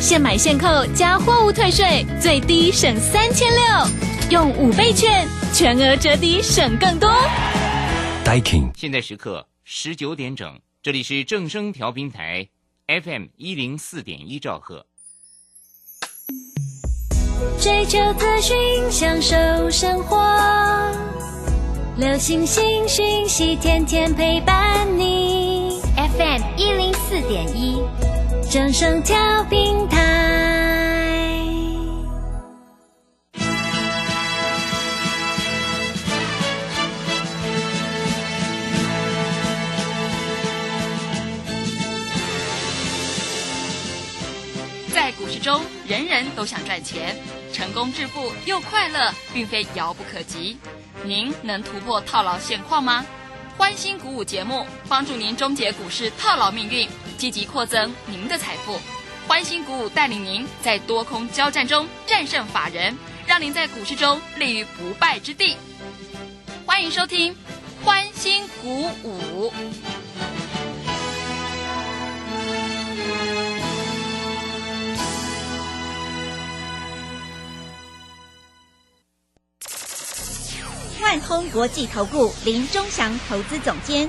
现买现扣加货物退税，最低省三千六，用五倍券，全额折抵省更多。Daikin 现在时刻十九点整，这里是正声调频台 FM 一零四点一兆赫。追求资讯，享受生活，流星星讯息，天天陪伴你。FM 一零四点一，正声调频台。在股市中，人人都想赚钱，成功致富又快乐，并非遥不可及。您能突破套牢现况吗？欢欣鼓舞节目帮助您终结股市套牢命运，积极扩增您的财富。欢欣鼓舞带领您在多空交战中战胜法人，让您在股市中立于不败之地。欢迎收听欢欣鼓舞。万通国际投顾林忠祥投资总监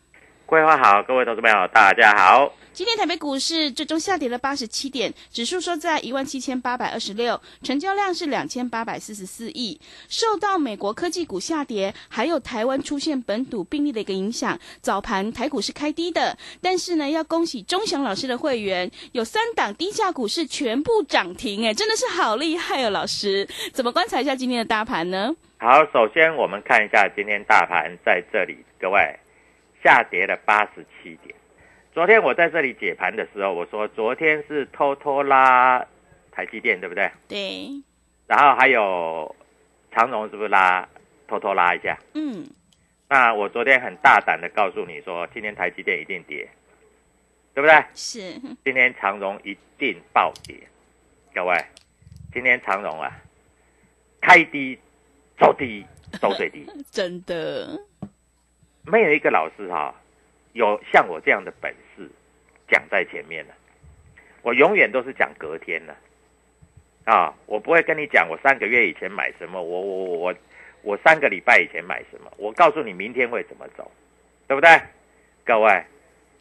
桂花好，各位投资朋友大家好。今天台北股市最终下跌了八十七点，指数收在一万七千八百二十六，成交量是两千八百四十四亿。受到美国科技股下跌，还有台湾出现本土病例的一个影响，早盘台股是开低的。但是呢，要恭喜钟祥老师的会员，有三档低价股是全部涨停，哎，真的是好厉害哦，老师。怎么观察一下今天的大盘呢？好，首先我们看一下今天大盘在这里，各位下跌了八十七点。昨天我在这里解盘的时候，我说昨天是偷偷拉台积电，对不对？对，然后还有长荣是不是拉偷偷拉一下？嗯，那我昨天很大胆的告诉你说，今天台积电一定跌，对不对？是，今天长荣一定暴跌，各位，今天长荣啊，开低走低走最低，真的，没有一个老师哈、有像我这样的本事讲在前面的，我永远都是讲隔天的，啊，我不会跟你讲我三个月以前买什么，我我我我我三个礼拜以前买什么，我告诉你明天会怎么走，对不对？各位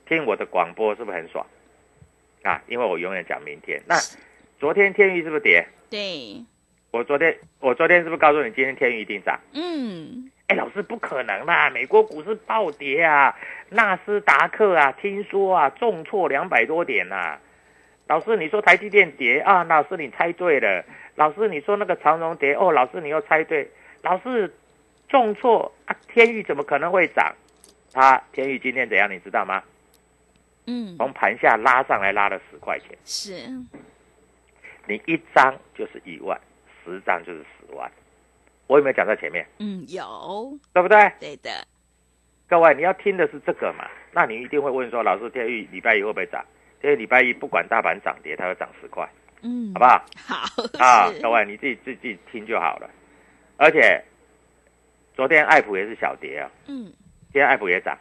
听我的广播是不是很爽啊？因为我永远讲明天。那昨天天宇是不是跌？对，我昨天我昨天是不是告诉你今天天宇一定涨？嗯，哎，老师不可能啦！美国股市暴跌啊，纳斯达克啊，听说啊重挫两百多点呐、老师，你说台积电跌啊，老师你猜对了。老师，你说那个长荣跌哦，老师你又猜对。老师重挫啊，天宇怎么可能会涨？啊天宇今天怎样，你知道吗？嗯，从盘下拉上来，拉了十块钱，是，你一张就是一万，十张就是十万。我有没有讲在前面？嗯，有，对不对？对的，各位，你要听的是这个嘛？那你一定会问说，老师，天宇礼拜一会不会涨？天宇礼拜一不管大盘涨跌，它要涨十块，嗯，好不好？好啊，各位，你自己自己听就好了。而且昨天爱普也是小跌啊，嗯，今天爱普也涨。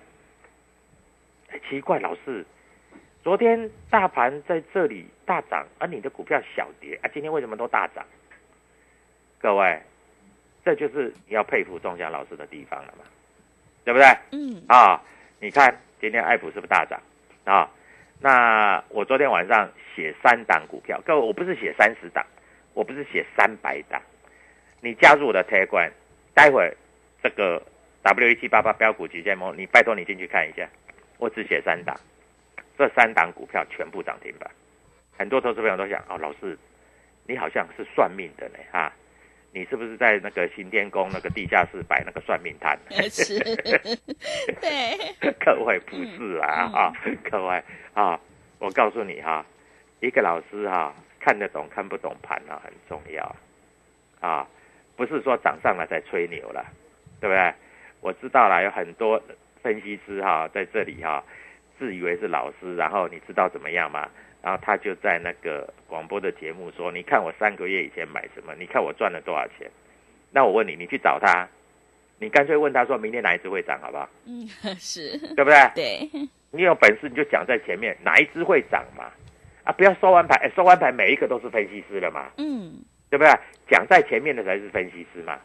哎，奇怪，老师，昨天大盘在这里大涨，而你的股票小跌啊，今天为什么都大涨？各位，这就是你要佩服钟祥老师的地方了嘛，对不对？嗯，啊，你看今天爱普是不是大涨啊？那我昨天晚上写三档股票，各位我不是写三十档，我不是写三百档。你加入我的 Telegram，待会儿这个 W 一七八八标股急先锋，你拜托你进去看一下，我只写三档，这三档股票全部涨停板。很多投资朋友都想，哦，老师，你好像是算命的呢，哈、你是不是在那个新天宫那个地下室摆那个算命摊？是，对，各位不是啊嗯啊，各位啊，我告诉你哈、一个老师哈、看得懂看不懂盘啊很重要啊，不是说涨上了才吹牛了，对不对？我知道了，有很多分析师哈、在这里哈、自以为是老师，然后你知道怎么样吗？然后他就在那个广播的节目说：“你看我三个月以前买什么？你看我赚了多少钱？”那我问你，你去找他，你干脆问他说明天哪一只会涨，好不好？嗯，是，对不对？对，你有本事你就讲在前面，哪一只会涨嘛？啊，不要收完牌，哎收完牌每一个都是分析师了嘛，嗯，对不对？讲在前面的才是分析师嘛，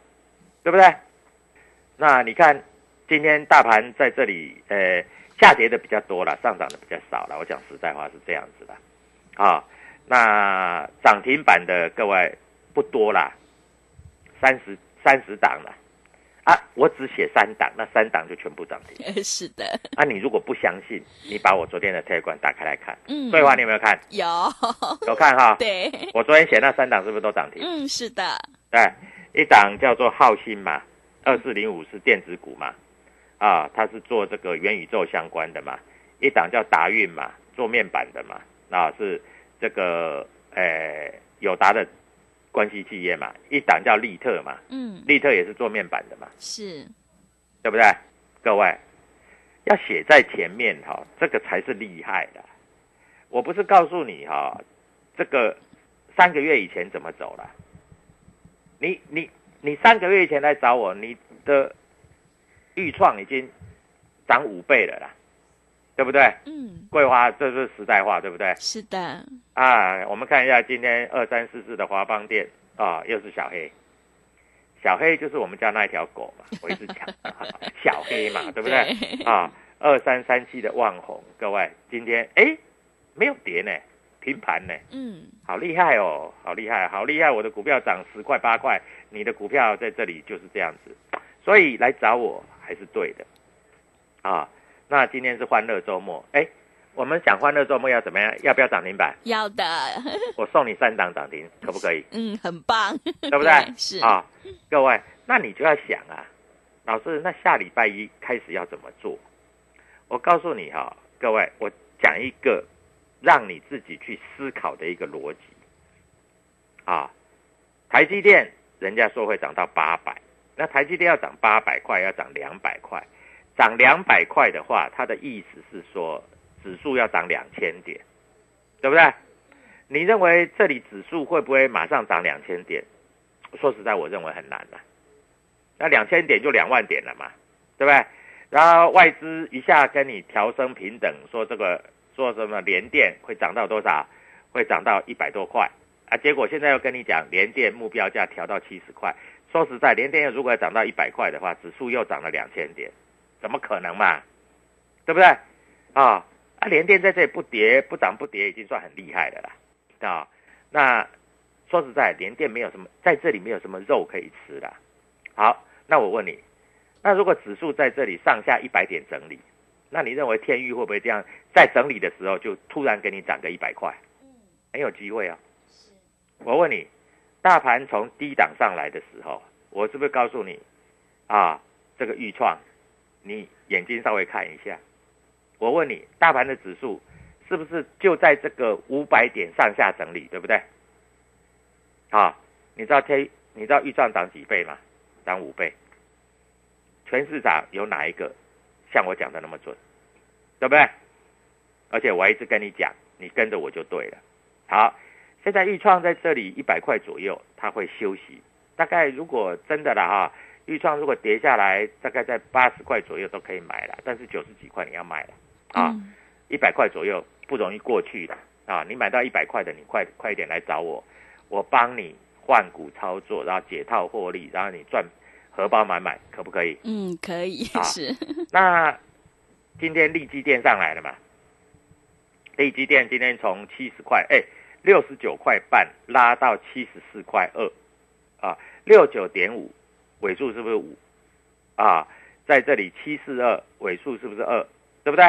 对不对？那你看今天大盘在这里，呃，下跌的比较多了，上涨的比较少了。我讲实在话是这样子的，啊，那涨停板的各位不多啦，三十三十档了。啊，我只写三档，那三档就全部涨停。是的，啊，你如果不相信，你把我昨天的推管打开来看。嗯，对话你有没有看？有，有看哈。对，我昨天写那三档是不是都涨停？嗯，是的，对，一档叫做浩鑫嘛，二四零五是电子股嘛，啊，它是做这个元宇宙相关的嘛。一档叫达运嘛，做面板的嘛，啊是这个呃友达的关系企业嘛。一档叫利特嘛，嗯，利特也是做面板的嘛。是，对不对？各位要写在前面哈、这个才是厉害的。我不是告诉你哈、这个三个月以前怎么走了？你你你三个月以前来找我，你的预创已经涨五倍了啦，对不对？嗯，桂花这是实在话，对不对？是的，啊，我们看一下今天二三四四的华邦店啊，又是小黑。小黑就是我们家那一条狗嘛，我一直讲小黑嘛，对不对？对啊，二三三七的万红，各位今天哎没有跌呢，平盘呢，嗯，好厉害哦，好厉害，好厉害！我的股票涨十块八块，你的股票在这里就是这样子，所以来找我还是对的啊。那今天是欢乐周末，哎，我们讲欢乐周末要怎么样？要不要涨停板？要的，我送你三档涨停，可不可以？嗯，很棒，对不 对？是，啊，各位，那你就要想啊，老师，那下礼拜一开始要怎么做？我告诉你哈、各位，我讲一个让你自己去思考的一个逻辑啊。台积电人家说会涨到八百，那台积电要涨八百块，要涨两百块，涨两百块的话，它的意思是说指数要涨两千点，对不对？你认为这里指数会不会马上涨两千点？说实在，我认为很难的、那两千点就两万点了嘛，对不对？然后外资一下跟你调升平等，说这个说什么联电会涨到多少？会涨到一百多块啊！结果现在又跟你讲联电目标价调到七十块。说实在，联电如果要涨到一百块的话，指数又涨了两千点，怎么可能嘛？对不对？啊啊！联电在这里不跌不涨不跌，已经算很厉害的啦啊！那说实在，联电没有什么在这里没有什么肉可以吃啦。好，那我问你，那如果指数在这里上下一百点整理，那你认为天域会不会这样在整理的时候就突然给你涨个一百块？很有机会啊。我问你，大盘从低档上来的时候，我是不是告诉你啊，这个预创，你眼睛稍微看一下。我问你，大盘的指数是不是就在这个五百点上下整理，对不对？啊，你知道天，你知道预创涨几倍吗？涨五倍。全市场有哪一个像我讲的那么准，对不对？而且我一直跟你讲，你跟着我就对了。好，现在预创在这里一百块左右，它会休息。大概如果真的了哈，预创如果跌下来，大概在八十块左右都可以买了，但是九十几块你要卖了啊，嗯一百块左右不容易过去的啊。你买到一百块的，你快快一点来找我，我帮你换股操作，然后解套获利，然后你赚荷包满满，可不可以？嗯，可以，啊 是，那今天利基电上来了嘛？利基电今天从七十块，哎，六十九块半拉到七十四块二，啊，六九点五，尾数是不是五？啊，在这里七四二，尾数是不是二？对不对？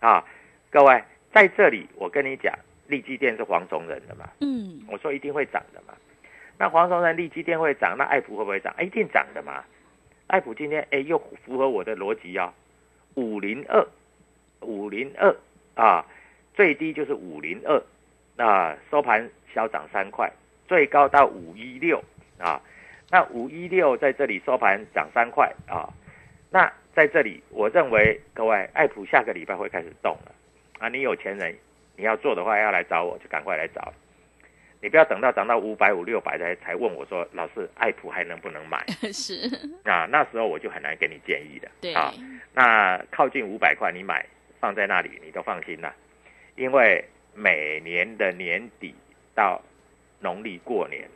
啊，各位在这里，我跟你讲，利基店是黄种人的嘛，嗯，我说一定会涨的嘛。那黄崇仁、利基店会涨，那爱普会不会涨？哎一定涨的嘛。爱普今天哎又符合我的逻辑哦，五零二，五零二啊，最低就是五零二，啊收盘小涨三块，最高到五一六啊，那五一六在这里收盘涨三块啊，那在这里我认为各位爱普下个礼拜会开始动了啊，你有钱人你要做的话要来找我就赶快来找。你不要等到涨到五百五六百才才问我说，老师，爱普还能不能买？是啊，那时候我就很难给你建议的。对啊，那靠近五百块你买放在那里，你都放心了，因为每年的年底到农历过年，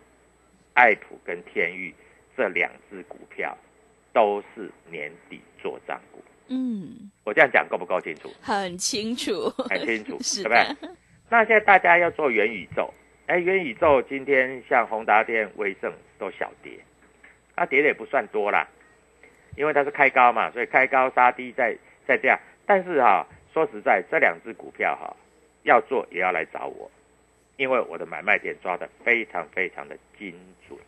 爱普跟天域这两只股票都是年底做账股。嗯，我这样讲够不够清楚？很清楚，很清楚，是不是？那现在大家要做元宇宙。哎，元宇宙今天像宏达电、威盛都小跌，它跌的也不算多啦，因为它是开高嘛，所以开高杀低再再这样。但是哈，说实在，这两只股票哈，要做也要来找我，因为我的买卖点抓的非常非常的精准，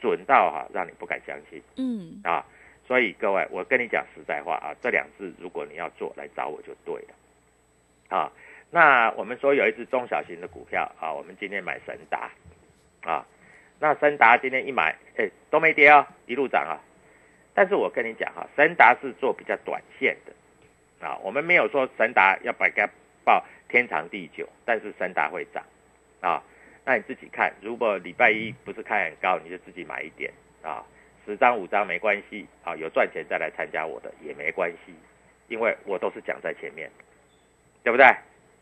准到哈让你不敢相信。嗯啊，所以各位，我跟你讲实在话啊，这两只如果你要做，来找我就对了，啊。那我们说有一只中小型的股票啊，我们今天买神达，啊，那神达今天一买，哎，都没跌哦，一路涨啊。但是我跟你讲哈，神达是做比较短线的，啊，我们没有说神达要把它报天长地久，但是神达会涨，啊，那你自己看，如果礼拜一不是开很高，你就自己买一点啊，十张五张没关系啊，有赚钱再来参加我的也没关系，因为我都是讲在前面，对不对？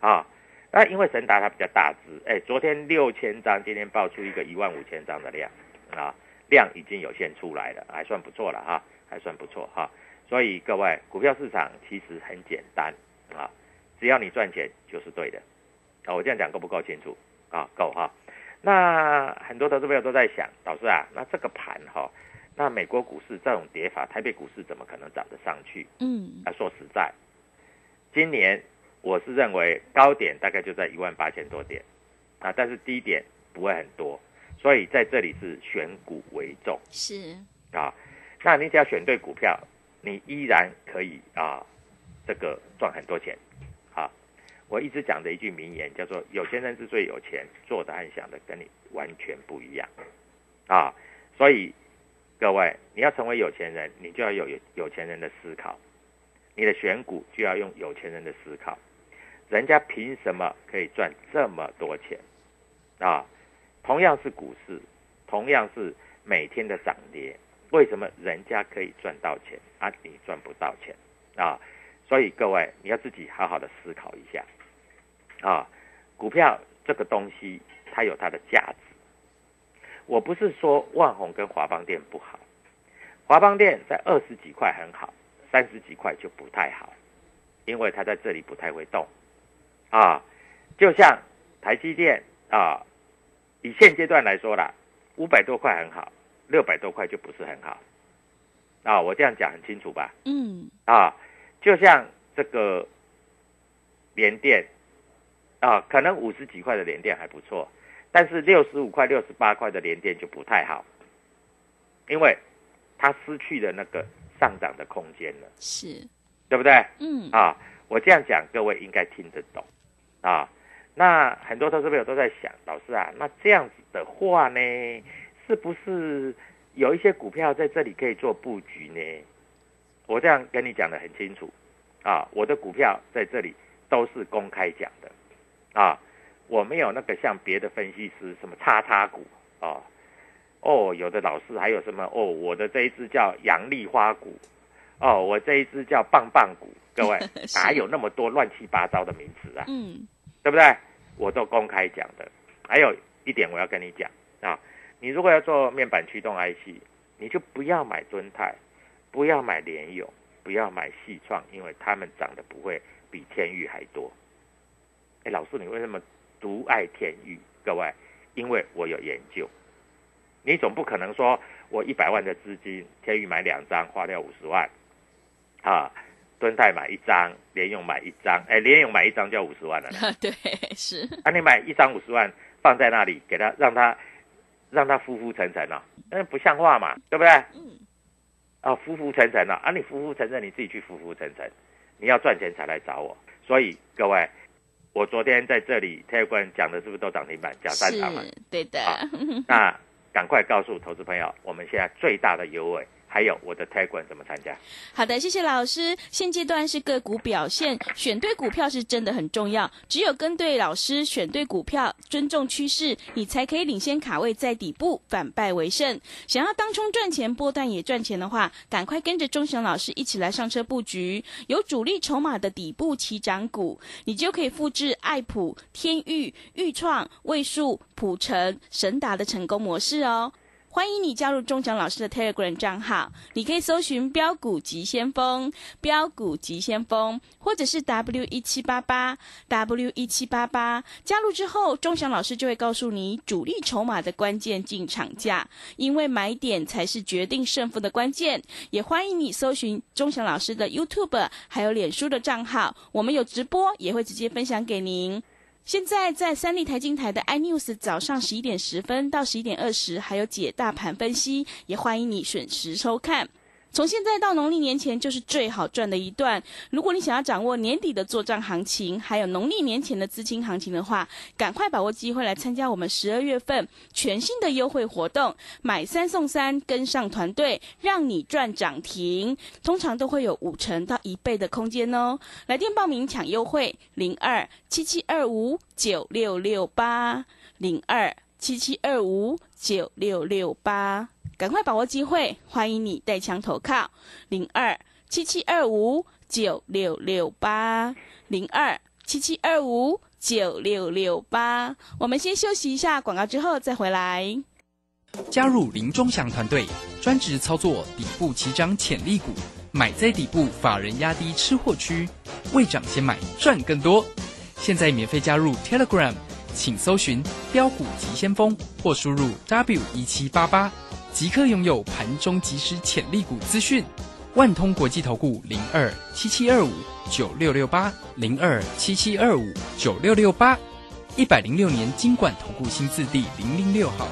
啊，那因为神达它比较大只，哎，昨天六千张，今天爆出一个一万五千张的量，啊，量已经有限出来了，还算不错了哈，还算不错哈。所以各位，股票市场其实很简单啊，只要你赚钱就是对的。啊，我这样讲够不够清楚？啊，够哈。那很多投资朋友都在想，老师啊，那这个盘哈，那美国股市这种跌法，台北股市怎么可能涨得上去？嗯，啊，说实在，今年。我是认为高点大概就在一万八千多点，啊，但是低点不会很多，所以在这里是选股为重，是啊，那你只要选对股票，你依然可以啊，这个赚很多钱，啊，我一直讲的一句名言叫做“有钱人之最有钱，做的和想的跟你完全不一样”，啊，所以各位你要成为有钱人，你就要有有有钱人的思考，你的选股就要用有钱人的思考。人家凭什么可以赚这么多钱啊？同样是股市，同样是每天的涨跌，为什么人家可以赚到钱啊？你赚不到钱啊？所以各位，你要自己好好的思考一下啊！股票这个东西，它有它的价值。我不是说万宏跟华邦店不好，华邦店在二十几块很好，三十几块就不太好，因为它在这里不太会动。啊，就像台积电啊，以现阶段来说啦，五百多块很好，六百多块就不是很好。啊，我这样讲很清楚吧？嗯。啊，就像这个联电啊，可能五十几块的连电还不错，但是六十五块、六十八块的连电就不太好，因为它失去了那个上涨的空间了。是，对不对？嗯。啊，我这样讲，各位应该听得懂。啊，那很多投资朋友都在想，老师啊，那这样子的话呢，是不是有一些股票在这里可以做布局呢？我这样跟你讲的很清楚，啊，我的股票在这里都是公开讲的，啊，我没有那个像别的分析师什么叉叉股啊，哦，有的老师还有什么哦，我的这一只叫阳丽花股，哦，我这一只叫棒棒股。各位 哪有那么多乱七八糟的名词啊？嗯，对不对？我都公开讲的。还有一点我要跟你讲啊，你如果要做面板驱动 IC，你就不要买敦泰，不要买联友，不要买细创，因为他们涨的不会比天域还多。哎，老师，你为什么独爱天域？各位，因为我有研究。你总不可能说我一百万的资金，天域买两张，花掉五十万啊？敦泰买一张，联用买一张，哎，联用买一张就要五十万了。对，是。啊，你买一张五十万放在那里，给他让他让他浮浮沉沉哦，那不像话嘛，对不对？嗯，啊，浮浮沉沉啊，啊，你浮浮沉沉，你自己去浮浮沉沉，你要赚钱才来找我。所以各位，我昨天在这里 t e l e 讲的是不是都涨停板，讲三场嘛？是，对的。啊那赶快告诉投资朋友，我们现在最大的优惠，还有我的 t e l e 怎么参加？好的，谢谢老师。现阶段是个股表现，选对股票是真的很重要。只有跟对老师，选对股票，尊重趋势，你才可以领先卡位在底部，反败为胜。想要当冲赚钱，波段也赚钱的话，赶快跟着钟祥老师一起来上车布局，有主力筹码的底部起涨股，你就可以复制爱普、天域、豫创、位数、普成、神达的成功模式哦。欢迎你加入钟祥老师的 Telegram 账号，你可以搜寻“标股急先锋”、“标股急先锋”，或者是 W 一七八八 W 一七八八。加入之后，钟祥老师就会告诉你主力筹码的关键进场价，因为买点才是决定胜负的关键。也欢迎你搜寻钟祥老师的 YouTube 还有脸书的账号，我们有直播，也会直接分享给您。现在在三立财经台的 iNews 早上十一点十分到十一点二十，还有解大盘分析，也欢迎你准时收看。从现在到农历年前就是最好赚的一段。如果你想要掌握年底的做账行情，还有农历年前的资金行情的话，赶快把握机会来参加我们十二月份全新的优惠活动，买三送三，跟上团队，让你赚涨停。通常都会有五成到一倍的空间哦。来电报名抢优惠，零二七七二五九六六八零二七七二五九六六八。赶快把握机会，欢迎你带枪投靠零二七七二五九六六八零二七七二五九六六八。我们先休息一下广告，之后再回来。加入林中祥团队，专职操作底部起涨潜力股，买在底部，法人压低吃货区，未涨先买赚更多。现在免费加入 Telegram，请搜寻标股急先锋或输入 W 一七八八。即刻拥有盘中即时潜力股资讯，万通国际投顾零二七七二五九六六八零二七七二五九六六八，一百零六年金管投顾新字第零零六号。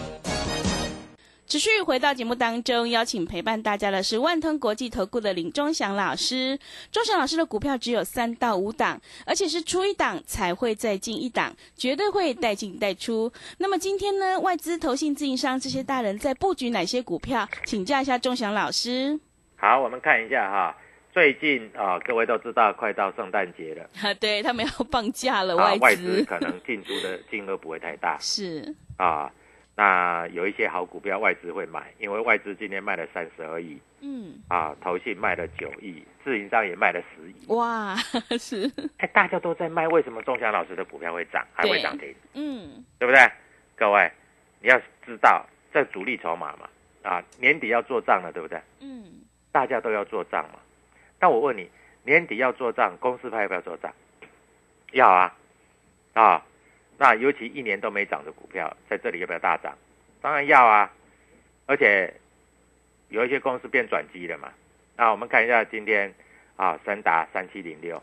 持续回到节目当中，邀请陪伴大家的是万通国际投顾的林忠祥老师。忠祥老师的股票只有三到五档，而且是出一档才会再进一档，绝对会带进带出。那么今天呢，外资、投信、自营商这些大人在布局哪些股票？请教一下忠祥老师。好，我们看一下哈，最近啊，各位都知道快到圣诞节了，啊，对他们要放假了，啊，外资资可能进出的金额不会太大 是啊。那有一些好股票外资会买，因为外资今天卖了三十二亿嗯，啊，投信卖了九亿，自营商也卖了十亿。哇，是哎，大家都在卖，为什么钟祥老师的股票会涨，还会对涨停？嗯对不对？各位，你要知道这主力筹码嘛，啊，年底要做账了，对不对？嗯，大家都要做账嘛。但我问你，年底要做账，公司派要不要做账？要啊，啊，那尤其一年都没涨的股票，在这里要不要大涨？当然要啊，而且有一些公司变转机了嘛。那我们看一下今天啊，深达三七零六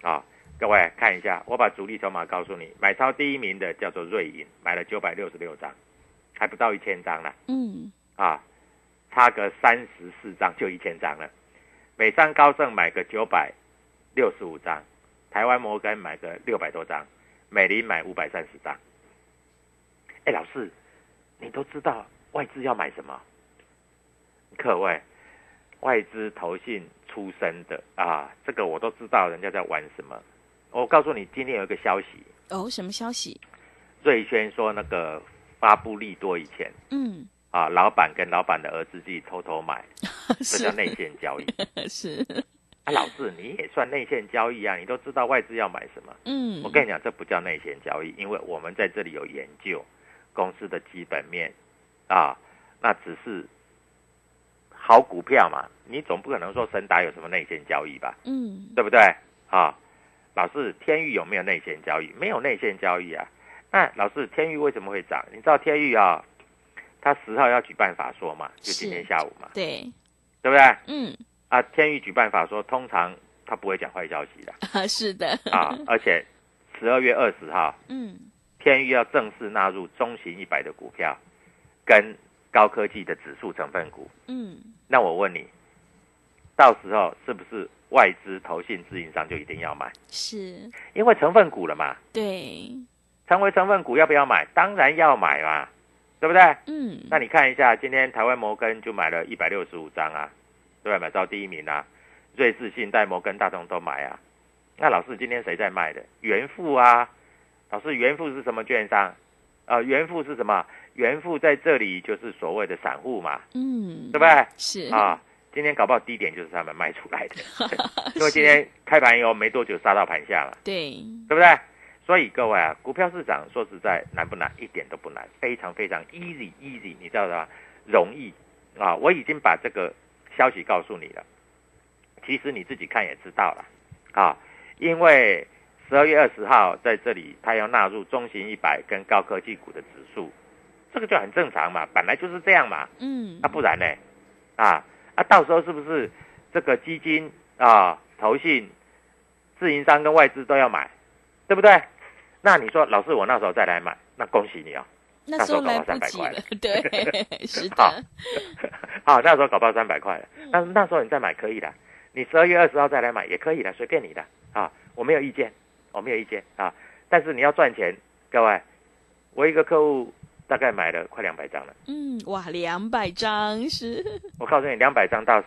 啊，各位看一下，我把主力筹码告诉你，买超第一名的叫做瑞银，买了九百六十六张，还不到一千张了。嗯，啊，差个三十四张就一千张了。美商高盛买个九百六十五张，台湾摩根买个六百多张，美林买五百三十张。哎，老师，你都知道外资要买什么？各位，外资投信出身的啊，这个我都知道，人家在玩什么。我告诉你，今天有一个消息，哦，什么消息？瑞轩说那个发布利多以前嗯，啊，老板跟老板的儿子自己偷偷买，这叫内线交易。是，啊，老师你也算内线交易啊？你都知道外资要买什么？嗯，我跟你讲，这不叫内线交易，因为我们在这里有研究公司的基本面啊，那只是好股票嘛，你总不可能说神达有什么内线交易吧？嗯，对不对？啊，老师，天域有没有内线交易？没有内线交易啊。那老师，天域为什么会涨？你知道天域啊，他十号要举办法说嘛，就今天下午嘛，对，对不对？嗯，啊，天域举办法说，通常他不会讲坏消息的 啊，是的，啊，而且十二月二十号，嗯，天域要正式纳入中型一百的股票，跟高科技的指数成分股。嗯，那我问你，到时候是不是外资、投信、自营商就一定要买？是，因为成分股了嘛，对，成为成分股要不要买？当然要买嘛，对不对？嗯，那你看一下，今天台湾摩根就买了一百六十五张啊，对吧？买到第一名啊，瑞士信贷、摩根大通都买啊。那老师今天谁在卖的？元富啊，老师元富是什么券商？啊、元富是什么？元富在这里就是所谓的散户嘛，嗯，对不对？是，啊，今天搞不好低点就是他们卖出来的，因为今天开盘以后没多久杀到盘下了，对，对不对？所以各位啊，股票市场说实在难不难？一点都不难，非常非常 easy easy，你知道吗？容易啊！我已经把这个消息告诉你了，其实你自己看也知道了啊，因为十二月二十号在这里，它要纳入中型一百跟高科技股的指数，这个就很正常嘛，本来就是这样嘛。嗯，啊，不然呢？啊啊，到时候是不是这个基金啊、投信、自营商跟外资都要买，对不对？那你说，老师，我那时候再来买，那恭喜你哦。那时候来不到300及了，对，是好的，好，那时候搞不到三百块了，那那时候你再买可以的，你十二月二十号再来买也可以的，随便你的啊，我没有意见，我没有意见啊。但是你要赚钱，各位，我一个客户大概买了快两百张了。嗯，哇，两百张是，我告诉你，两百张到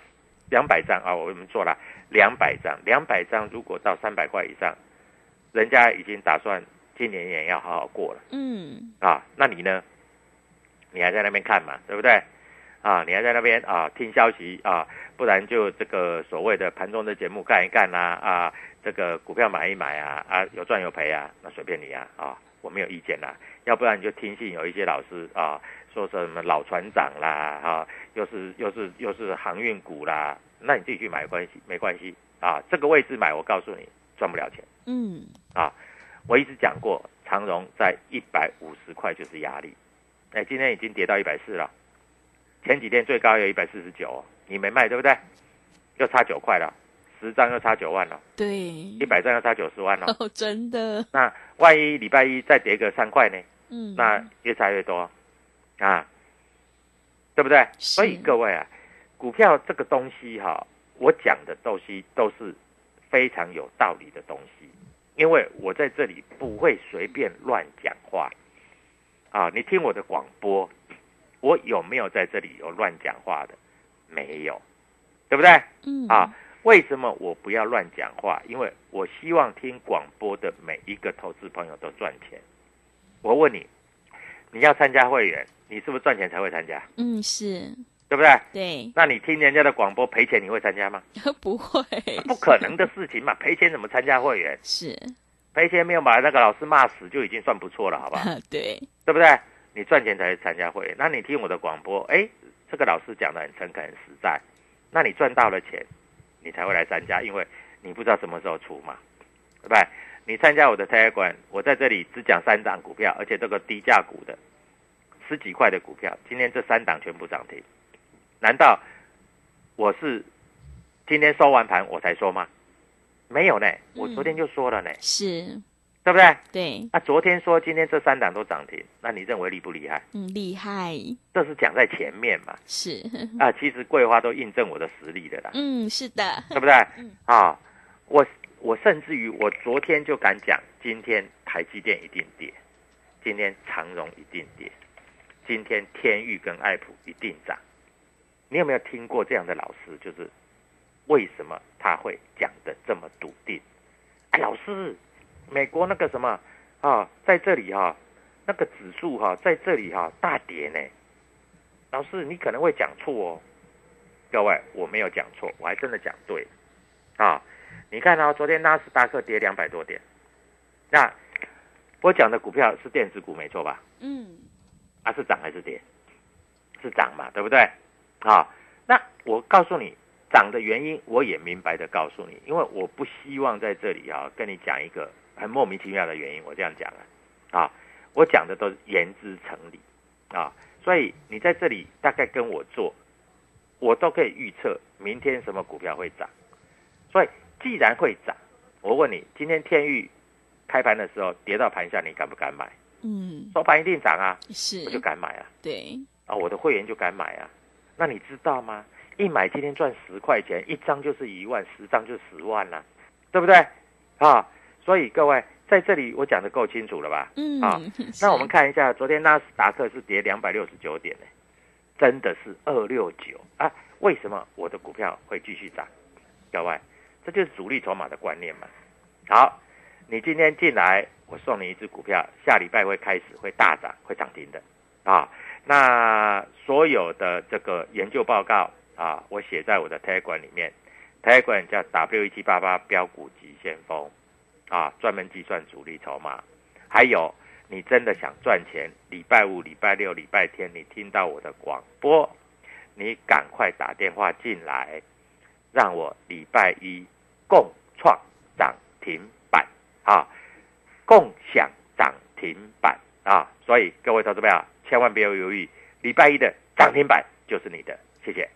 两百张啊，我们做了两百张，两百张如果到三百块以上，人家已经打算今年也要好好过了嗯，啊。那你呢？你还在那边看嘛，对不对？啊，你还在那边啊听消息啊，不然就这个所谓的盘中的节目干一干呐啊这个股票买一买啊啊，有赚有赔啊，那随便你啊啊，我没有意见啦。要不然你就听信有一些老师啊，说什么老船长啦啊，又是又是又是航运股啦，那你自己去买没关系，没关系啊。这个位置买，我告诉你赚不了钱嗯，啊。我一直讲过，长荣在一百五十块就是压力，哎，今天已经跌到一百四了，前几天最高有一百四十九，你没卖对不对？又差九块了，十张又差九万了，对，一百张又差九十万了。哦，真的，那万一礼拜一再跌个三块呢？嗯，那越差越多啊，对不对？是所以各位啊，股票这个东西哈、我讲的东西都是非常有道理的东西，因为我在这里不会随便乱讲话啊。你听我的广播，我有没有在这里有乱讲话的？没有，对不对？嗯，啊，为什么我不要乱讲话？因为我希望听广播的每一个投资朋友都赚钱。我问你，你要参加会员，你是不是赚钱才会参加？嗯，是，对不对？对，那你听人家的广播赔钱，你会参加吗？不会，不可能的事情嘛，赔钱怎么参加会员？是，赔钱没有把那个老师骂死就已经算不错了，好不好？对，对不对？你赚钱才会参加会员，那你听我的广播，哎，这个老师讲的很诚恳、很实在，那你赚到了钱，你才会来参加，因为你不知道什么时候出嘛，对不对？你参加我的 t 馆，我在这里只讲三档股票，而且这个低价股的十几块的股票，今天这三档全部涨停，难道我是今天收完盘我才说吗？没有呢，我昨天就说了呢，是，对不对？对，那昨天说今天这三档都涨停，那你认为厉不厉害？嗯，厉害，这是讲在前面嘛。是，啊，其实桂花都印证我的实力的啦，嗯，是的，对不对？嗯啊，我我甚至于我昨天就敢讲，今天台积电一定跌，今天长荣一定跌，今天天域跟爱普一定涨。你有没有听过这样的老师？就是为什么他会讲的这么笃定？哎，老师，美国那个什么啊，在这里哈、那个指数哈、在这里哈、大跌呢。老师，你可能会讲错哦。各位，我没有讲错，我还真的讲对了啊！你看哦，昨天纳斯达克跌两百多点，那我讲的股票是电子股没错吧？嗯，啊，是涨还是跌？是涨嘛，对不对？啊，那我告诉你涨的原因，我也明白的告诉你，因为我不希望在这里啊跟你讲一个很莫名其妙的原因，我这样讲啊，啊，我讲的都是言之成理啊，所以你在这里大概跟我做，我都可以预测明天什么股票会涨，所以既然会涨，我问你，今天天域开盘的时候跌到盘下，你敢不敢买？嗯，收盘一定涨啊，是我，就敢买啊。对，啊，我的会员就敢买啊。那你知道吗？一买今天赚十块钱，一张就是一万，十张就十万了，对不对？啊，所以各位在这里我讲的够清楚了吧？嗯，啊，那我们看一下，昨天纳斯达克是跌两百六十九点呢，真的是二六九啊？为什么我的股票会继续涨？各位，这就是主力筹码的观念嘛。好，你今天进来，我送你一只股票，下礼拜会开始会大涨，会涨停的啊。那所有的这个研究报告啊，我写在我的 Telegram 里面，Telegram 叫 W 一七八八标股急先锋啊，专门计算主力筹码。还有，你真的想赚钱，礼拜五、礼拜六、礼拜天，你听到我的广播，你赶快打电话进来，让我礼拜一共创涨停板啊，共享涨停板啊！所以各位投资朋友。千万不要犹豫，礼拜一的涨停板就是你的，谢谢。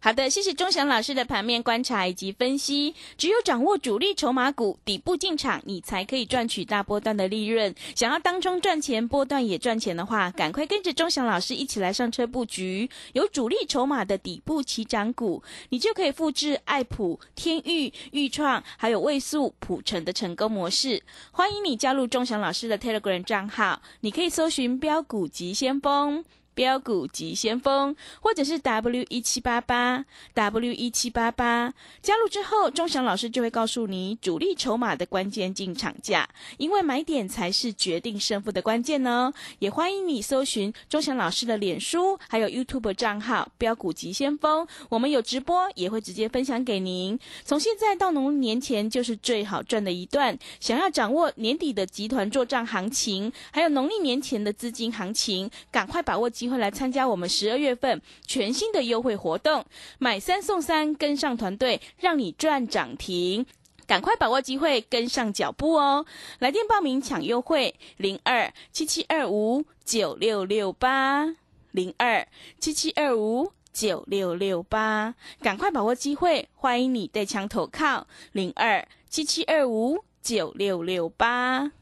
好的，谢谢钟祥老师的盘面观察以及分析。只有掌握主力筹码股底部进场，你才可以赚取大波段的利润。想要当中赚钱，波段也赚钱的话，赶快跟着钟祥老师一起来上车布局有主力筹码的底部起涨股，你就可以复制爱普、天域、裕创还有位素、普成的成功模式。欢迎你加入钟祥老师的 Telegram 账号，你可以搜寻标股及先锋。标股急先锋，或者是 W 一七八八 W 一七八八，加入之后，钟祥老师就会告诉你主力筹码的关键进场价，因为买点才是决定胜负的关键呢。也欢迎你搜寻钟祥老师的脸书，还有 YouTube 账号标股急先锋，我们有直播，也会直接分享给您。从现在到农历年前，就是最好赚的一段。想要掌握年底的集团做账行情，还有农历年前的资金行情，赶快把握机。会来参加我们十二月份全新的优惠活动，买三送三，跟上团队，让你赚涨停，赶快把握机会，跟上脚步哦！来电报名抢优惠，零二七七二五九六六八，零二七七二五九六六八，赶快把握机会，欢迎你带枪投靠，零二七七二五九六六八，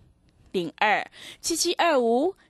零二七七二五。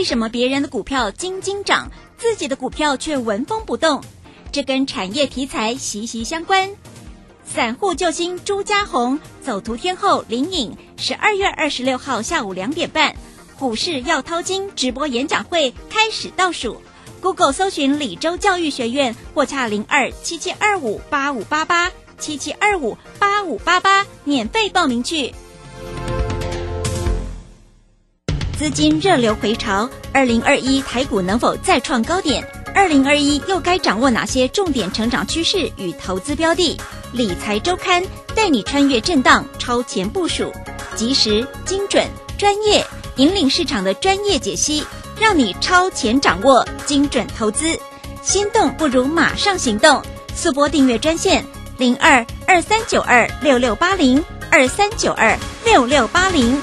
为什么别人的股票斤斤涨，自己的股票却纹风不动？这跟产业题材息息相关。散户救星朱家红，走图天后林颖，十二月二十六号下午两点半，股市要掏金直播演讲会开始倒数。Google 搜寻李州教育学院，或洽零二七七二五八五八八七七二五八五八八，免费报名去。资金热流回潮，二零二一台股能否再创高点？二零二一又该掌握哪些重点成长趋势与投资标的？理财周刊带你穿越震荡，超前部署，及时、精准、专业，引领市场的专业解析，让你超前掌握精准投资。心动不如马上行动，速播订阅专线零二二三九二六六八零二三九二六六八零。